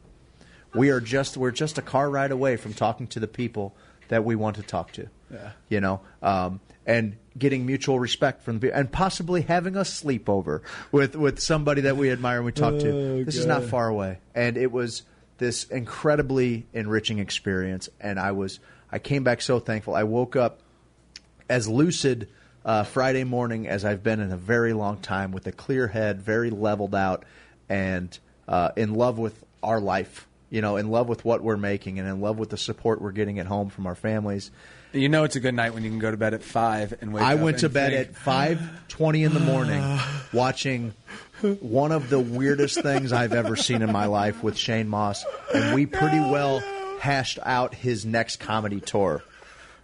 We are just we're just a car ride away from talking to the people that we want to talk to. Yeah. You know, um, and getting mutual respect from the people, and possibly having a sleepover with with somebody that we admire and we talk to. Oh, This is not far away, and it was this incredibly enriching experience. And I was I came back so thankful. I woke up as lucid uh, Friday morning as I've been in a very long time, with a clear head, very leveled out, and uh, in love with our life. You know, in love with what we're making, and in love with the support we're getting at home from our families. You know it's a good night when you can go to bed at five and wake I went to bed think, at five twenty in the morning, watching one of the weirdest things I've ever seen in my life with Shane Mauss, and we pretty well hashed out his next comedy tour,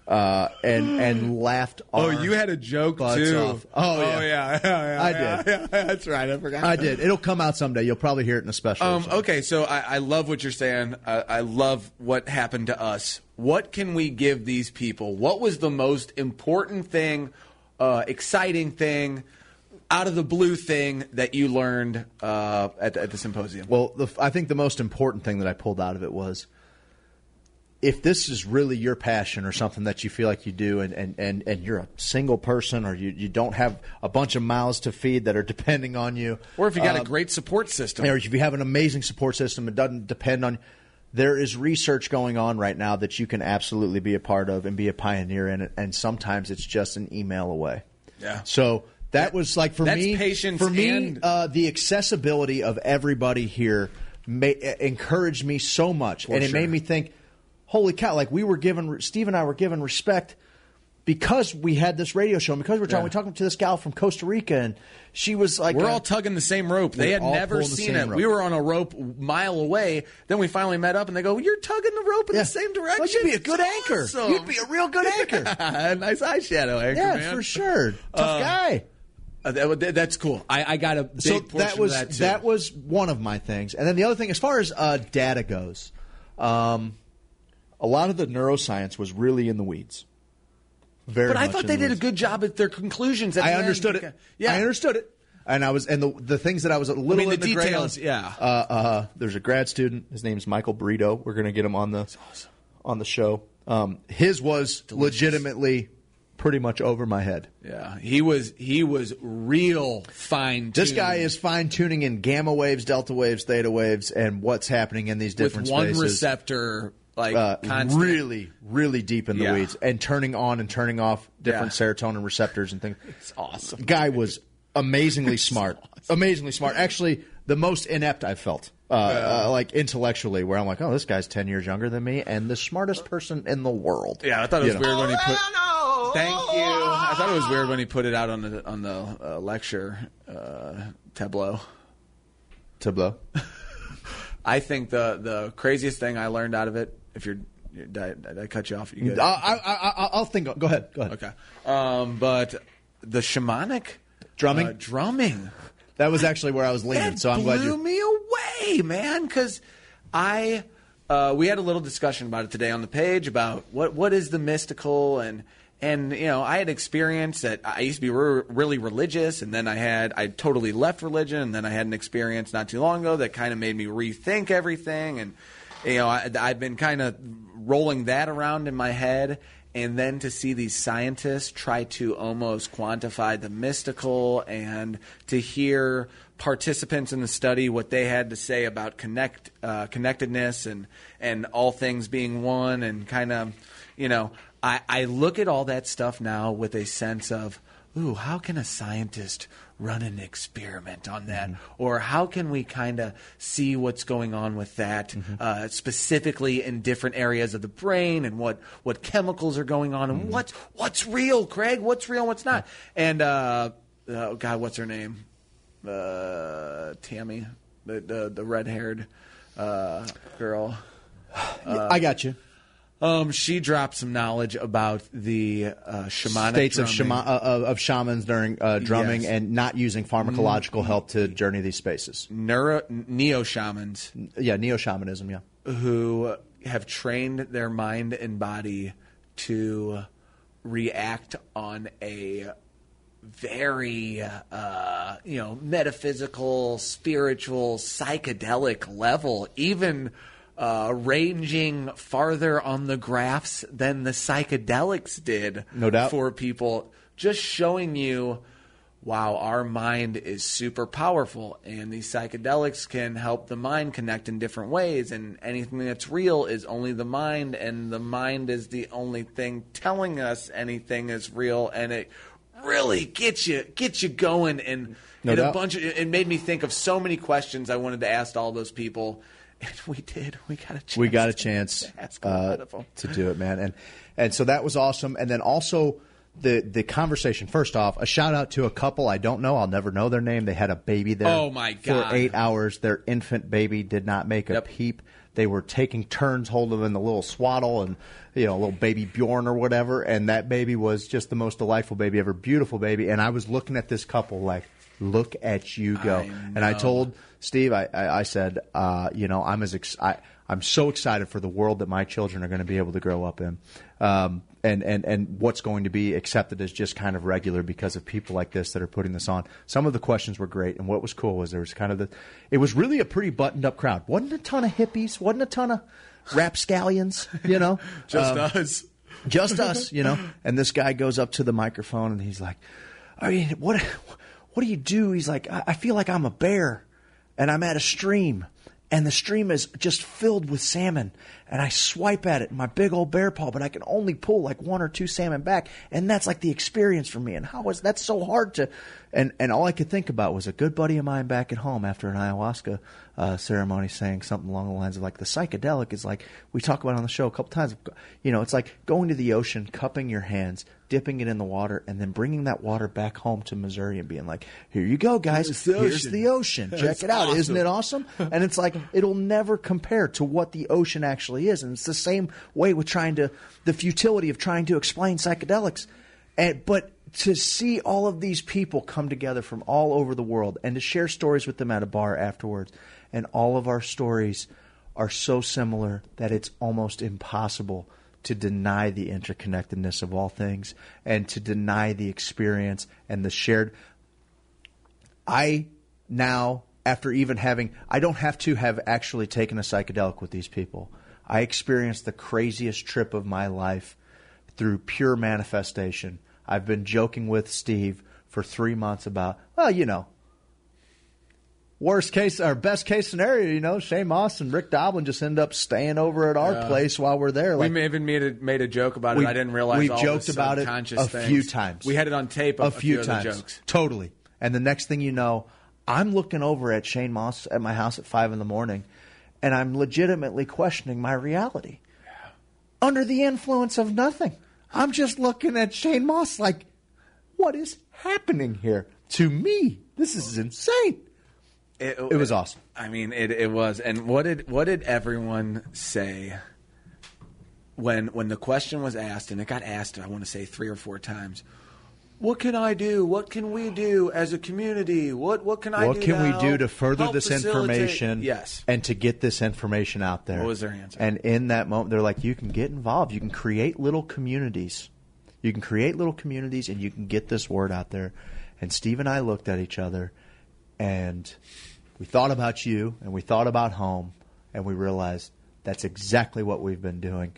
uh, and and laughed. Oh, you had a joke too. off. Oh, yeah. yeah, yeah, yeah, I did. yeah, that's right. I forgot. I did. It'll come out someday. You'll probably hear it in a special. Um, okay, so I, I love what you're saying. I, I love what happened to us. What can we give these people? What was the most important thing, uh, exciting thing, out of the blue thing that you learned uh, at, at the symposium? Well, the, I think the most important thing that I pulled out of it was if this is really your passion or something that you feel like you do, and, and, and, and you're a single person or you, you don't have a bunch of mouths to feed that are depending on you, Or if you got a um, great support system. or if you have an amazing support system, it doesn't depend on. There is research going on right now that you can absolutely be a part of and be a pioneer in it, and sometimes it's just an email away. Yeah. So that was like for That's me. for me, and- uh, the accessibility of everybody here ma- encouraged me so much, and it sure. made me think, "Holy cow!" Like we were given, Steve and I were given respect because we had this radio show, and because we're talking, Yeah. we're talking to this gal from Costa Rica, and she was like, We're uh, all tugging the same rope. They had never seen it. rope. We were on a rope mile away. Then we finally met up, and they go, "You're tugging the rope in Yeah. the same direction." Well, you'd be a good It's anchor. awesome." You'd be a real good anchor. nice eyeshadow anchor, yeah, man. for sure. Tough Uh, guy. Uh, that- that's cool. I, I got a big so that was that too. was one of my things, and then the other thing, as far as uh, data goes, um, a lot of the neuroscience was really in the weeds. Very, but I thought they the did a good job at their conclusions. At I the end. understood it. Yeah, I understood it. And I was, and the the things that I was a little mean, the in the gray details, on- yeah. Uh, uh, there's a grad student. His name's Michael Burrito. We're going to get him on the on the show. Um, his was legitimately pretty much over my head. Yeah, he was he was real fine. This guy is fine tuning in gamma waves, delta waves, theta waves, and what's happening in these different with one spaces. receptor, like uh, really, really deep in the Yeah. weeds, and turning on and turning off different Yeah. serotonin receptors and things. It's awesome. Guy was amazingly smart, amazingly smart. Actually, the most inept I've felt, uh, uh, like intellectually, where I'm like, oh, this guy's ten years younger than me, and the smartest person in the world. Yeah, I thought it was You know. weird when he put. Thank you. I thought it was weird when he put it out on the on the uh, lecture uh, tableau. Tableau. I think the the craziest thing I learned out of it. If you're, did I, did I cut you off? You good? I, I, I, I'll think. Go ahead. Go ahead. Okay. Um, but the shamanic Drumming? uh, drumming. That was actually where I was leaning. That So I'm glad blew you. me away, man. Because I, uh, we had a little discussion about it today on the page about what what is the mystical and and you know I had experience that I used to be re- really religious, and then I had I totally left religion, and then I had an experience not too long ago that kind of made me rethink everything, and you know I, I've been kind of rolling that around in my head. And then to see these scientists try to almost quantify the mystical and to hear participants in the study what they had to say about connect uh, connectedness and and all things being one and kind of you know I, I look at all that stuff now with a sense of ooh how can a scientist run an experiment on that. Or how can we kind of see what's going on with that uh, specifically in different areas of the brain and what what chemicals are going on and what's what's real Craig? What's real what's not? And uh, oh God what's her name? Uh, Tammy, the the, the red haired uh, girl. I got you. Um, she dropped some knowledge about the uh, shamanic States of, shama- uh, of shamans during uh, drumming Yes. and not using pharmacological help to journey these spaces. neuro neo shamans Yeah, neo shamanism. Yeah. who have trained their mind and body to react on a very uh, you know metaphysical, spiritual, psychedelic level, even uh, ranging farther on the graphs than the psychedelics did. No doubt. for people, just showing you. Wow, our mind is super powerful, and these psychedelics can help the mind connect in different ways. And anything that's real is only the mind, and the mind is the only thing telling us anything is real. And it really gets you gets you going, and No and a bunch of it made me think of so many questions I wanted to ask all those people, and we did. We got a chance. we got a to- chance to ask a lot uh, to do it, man. And and so that was awesome. And then also the the conversation. First off, a shout out to a couple I don't know. I'll never know their name. They had a baby there. Oh, my God. For eight hours, their infant baby did not make a Yep. peep. They were taking turns holding in the little swaddle and you know a little baby Bjorn or whatever. And that baby was just the most delightful baby ever, beautiful baby. And I was looking at this couple like, look at you go. I and I told Steve, I, I, I said, uh, you know, I'm as ex- I, I'm so excited for the world that my children are going to be able to grow up in, um, and and and what's going to be accepted as just kind of regular because of people like this that are putting this on. Some of the questions were great, and what was cool was there was kind of the, it was really a pretty buttoned up crowd. wasn't a ton of hippies, wasn't a ton of rapscallions, you know, Just Um, us. just us, you know. And this guy goes up to the microphone and he's like, "I mean, what, what do you do?" He's like, I, "I feel like I'm a bear, and I'm at a stream, and the stream is just filled with salmon, and I swipe at it in my big old bear paw, but I can only pull like one or two salmon back, and that's like the experience for me. And how was that's so hard to?" And and all I could think about was a good buddy of mine back at home after an ayahuasca uh, ceremony saying something along the lines of like the psychedelic is like we talk about on the show a couple times. You know, it's like going to the ocean, cupping your hands, dipping it in the water, and then bringing that water back home to Missouri and being like, "Here you go, guys. Here's the Here's ocean." the ocean. Check That's it out. Isn't it awesome. awesome?" And it's like it'll never compare to what the ocean actually is. And it's the same way with trying to the futility of trying to explain psychedelics. And but to see all of these people come together from all over the world and to share stories with them at a bar afterwards. And all of our stories are so similar that it's almost impossible to deny the interconnectedness of all things and to deny the experience and the shared. I now, after even having, I don't have to have actually taken a psychedelic with these people. I experienced the craziest trip of my life through pure manifestation. I've been joking with Steve for three months about, well, you know, worst case or best case scenario, you know, Shane Mauss and Rick Doblin just end up staying over at our Yeah. place while we're there. we Like, may even made a, made a joke about We- it. I didn't realize we've joked about it a things. few times. We had it on tape a, a few of times. jokes. Totally. And the next thing you know, I'm looking over at Shane Mauss at my house at five in the morning, and I'm legitimately questioning my reality. Under the influence of nothing. I'm just looking at Shane Mauss like, what is happening here to me? This is insane. It, It was awesome. I mean, it it was. And what did what did everyone say when when the question was asked, and it got asked, I want to say three or four times. What can I do? What can we do as a community? What what can I what do? What can we do to further this facilitate- information? Yes. And to get this information out there. What was their answer? And in that moment, they're like, you can get involved. You can create little communities. You can create little communities and you can get this word out there. And Steve and I looked at each other and we thought about you and we thought about home and we realized that's exactly what we've been doing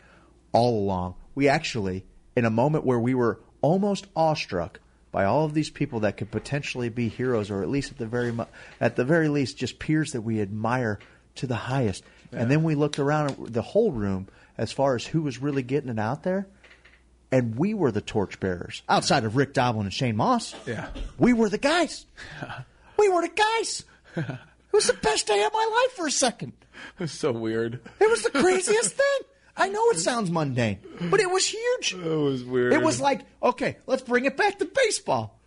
all along. We actually, in a moment where we were almost awestruck by all of these people that could potentially be heroes, or at least at the very mu- at the very least, just peers that we admire to the highest. And then we looked around the whole room as far as who was really getting it out there, and we were the torchbearers outside of Rick Doblin and Shane Mauss. Yeah. We were the guys. we were the guys. It was the best day of my life for a second. It was so weird. It was the craziest thing. I know it sounds mundane, but it was huge. It was weird. It was like, okay, let's bring it back to baseball.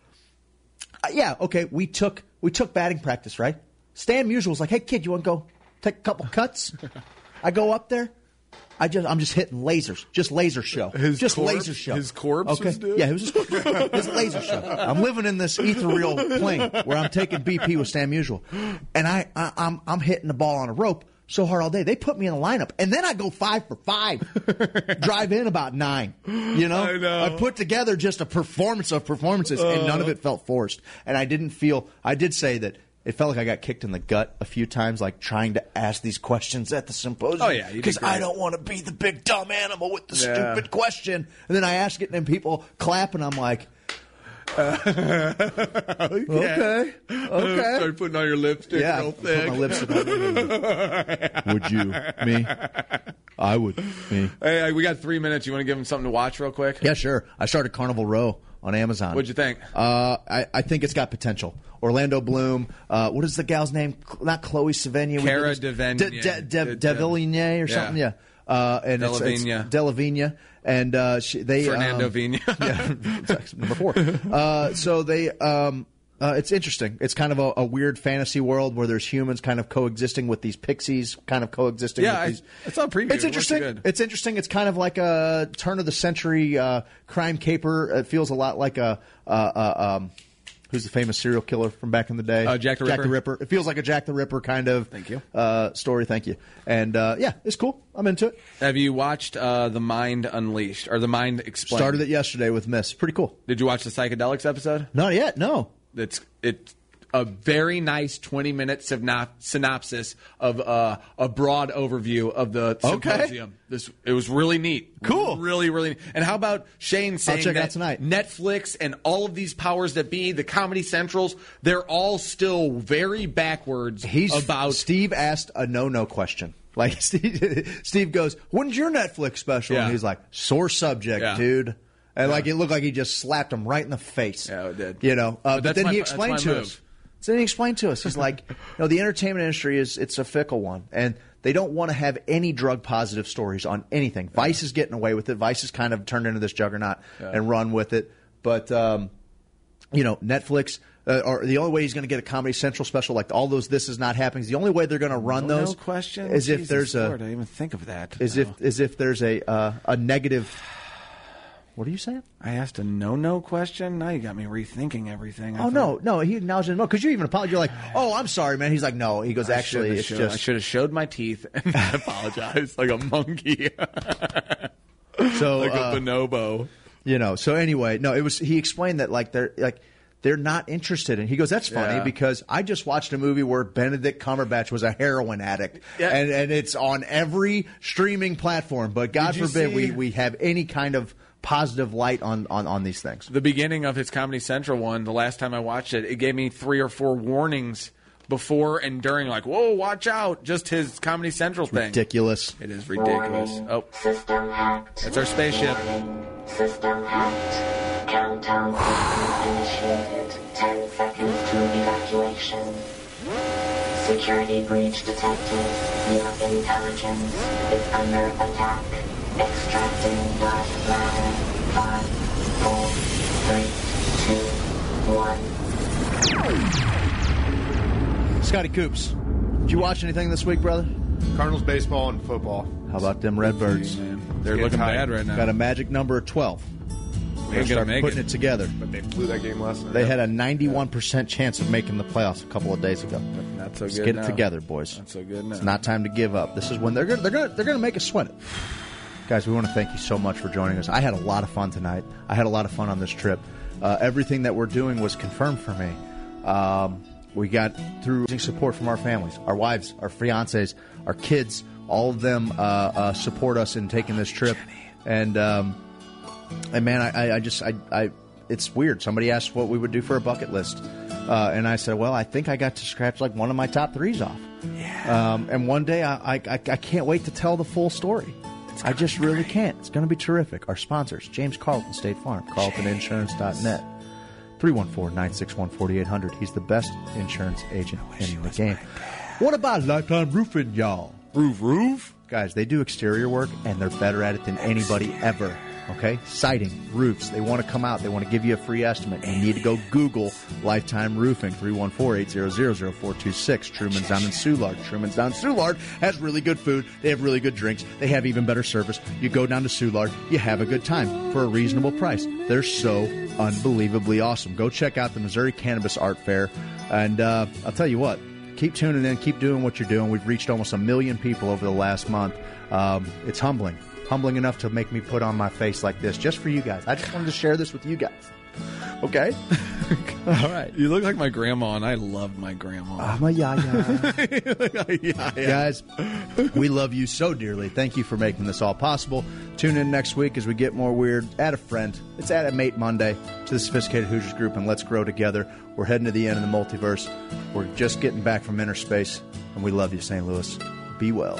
Uh, yeah, okay, we took we took batting practice, right? Stan Musial was like, "Hey kid, you want to go take a couple cuts?" I go up there. I just I'm just hitting lasers, just laser show, His just corpse- laser show. his corpse okay, yeah, it was his, corpse. his laser show. I'm living in this ethereal plane where I'm taking BP with Stan Musial, and I, I I'm I'm hitting the ball on a rope so hard all day. They put me in a lineup, and then I go five for five, drive in about nine. You know, I know. put together just a performance of performances, and none of Uh. it felt forced. And I didn't feel. I did say that. It felt like I got kicked in the gut a few times, like trying to ask these questions at the symposium. Oh, yeah, because I don't want to be the big dumb animal with the Yeah. stupid question. And then I ask it, and then people clap, and I'm like, okay, okay. Start putting on your lipstick Yeah, real put my lipstick on. Would you? Me? I would. Me? Hey, we got three minutes. You want to give them something to watch real quick? Yeah, sure. I started Carnival Row on Amazon. What'd you think? Uh, I, I think it's got potential. Orlando Bloom. Uh, what is the gal's name? Not Chloe Sevigny. Cara Delevingne. De, de, de, or something. Yeah. Uh, and it's, it's. Delavigne. And uh, she, they Fernando um, Vigna. yeah, number four. Uh, so they, um, uh, it's interesting. It's kind of a, a weird fantasy world where there's humans kind of coexisting with these pixies, kind of coexisting. Yeah, with these. I saw preview. It's interesting. good. It's interesting. It's kind of like a turn of the century uh, crime caper. It feels a lot like a. Uh, uh, um, Who's the famous serial killer from back in the day? Uh, Jack the Jack the Ripper. Ripper. It feels like a Jack the Ripper kind of Thank you. uh, story. Thank you. And uh, yeah, it's cool. I'm into it. Have you watched uh, The Mind Unleashed or The Mind Explained? Started it yesterday with Miss. Pretty cool. Did you watch the psychedelics episode? Not yet. No. It's it's a very nice twenty minute synop- synopsis of uh, a broad overview of the Okay. symposium. This it was really neat, Cool. really really. Neat. And how about Shane saying that. Netflix and all of these powers that be, the Comedy Centrals, they're all still very backwards He's about Steve asked a no-no question. Like Steve, Steve goes, "When's your Netflix special?" Yeah. And he's like, "Sore subject, Yeah. dude." And like it looked like he just slapped him right in the face. Yeah, it did. You know, uh, But but, then my- he explained to move. us. So then he explained to us. He's like, you know, the entertainment industry is it's a fickle one, and they don't want to have any drug positive stories on anything. Vice is getting away with it. Vice has kind of turned into this juggernaut and run with it. But um, you know, Netflix. Uh, or the only way he's going to get a Comedy Central special like all those "This Is Not Happening" the only way they're going to run no those question. is if there's a Lord, I didn't even think of that. is No. if is if there's a uh, a negative What are you saying? I asked a no-no question. Now you got me rethinking everything. I Oh thought- no, no, he acknowledged it. No, because you even apologized. You're like, oh, I'm sorry, man. He's like, no. He goes, I actually, should've it's showed- just I should have showed my teeth and apologized like a monkey, so like uh, a bonobo. you know. So anyway, no, it was. He explained that like they're like they're not interested and He goes, that's funny Yeah. because I just watched a movie where Benedict Cumberbatch was a heroin addict, Yeah. and and it's on every streaming platform. But God Did you forbid we see- we have any kind of positive light on on on these things. The beginning of his Comedy Central one, the last time I watched it, it gave me three or four warnings before and during, like, whoa, watch out. Just his Comedy Central thing. Ridiculous. It is ridiculous. Oh, that's our spaceship. System hacked. Countdown initiated. 10 seconds to evacuation. Security breach detected. Your intelligence is under attack. Extracting black matter. Five, four, three, two, one. Scotty Coops, did you watch anything this week, brother? Cardinals baseball and football. How about them Redbirds? They're looking tight. bad right now. Got a magic number of twelve. Ain't They're gonna start make putting it. it together. But they blew that game last night. They had a 91% chance of making the playoffs a couple of days ago. Not so Let's good get now. it together, boys. Not so good now. It's not time to give up. This is when they're gonna, they're gonna they're gonna make us sweat it. Guys, we want to thank you so much for joining us. I had a lot of fun tonight. I had a lot of fun on this trip. Uh, everything that we're doing was confirmed for me. Um, we got through support from our families, our wives, our fiancés, our kids. All of them uh, uh, support us in taking this trip. And um, and man, I, I, just I, I it's weird. Somebody asked what we would do for a bucket list, uh, and I said, well, I think I got to scratch like one of my top threes off. Yeah. Um, and one day, I I I can't wait to tell the full story. I just really can't. It's going to be terrific. Our sponsors, James Carlton State Farm, carltoninsurance.net. 314-961-4800. He's the best insurance agent in the game. What about Lifetime Roofing, y'all? Roof, roof? Guys, they do exterior work, and they're better at it than anybody ever. Okay? Siding, roofs. They want to come out. They want to give you a free estimate. You need to go Google Lifetime Roofing, 314-800-0426. Truman's down in Soulard. Truman's down in Soulard has really good food. They have really good drinks. They have even better service. You go down to Soulard, you have a good time for a reasonable price. They're so unbelievably awesome. Go check out the Missouri Cannabis Art Fair. And uh, I'll tell you what, keep tuning in, keep doing what you're doing. We've reached almost a million people over the last month. Um, it's humbling, humbling enough to make me put on my face like this just for you guys. I just wanted to share this with you guys. Okay? All right. You look like my grandma, and I love my grandma. Ah, I'm a yaya. Guys, we love you so dearly. Thank you for making this all possible. Tune in next week as we get more weird. Add a friend. It's Add a Mate Monday to the Sophisticated Hoosiers group, and let's grow together. We're heading to the end of the multiverse. We're just getting back from inner space, and we love you, St. Louis. Be well.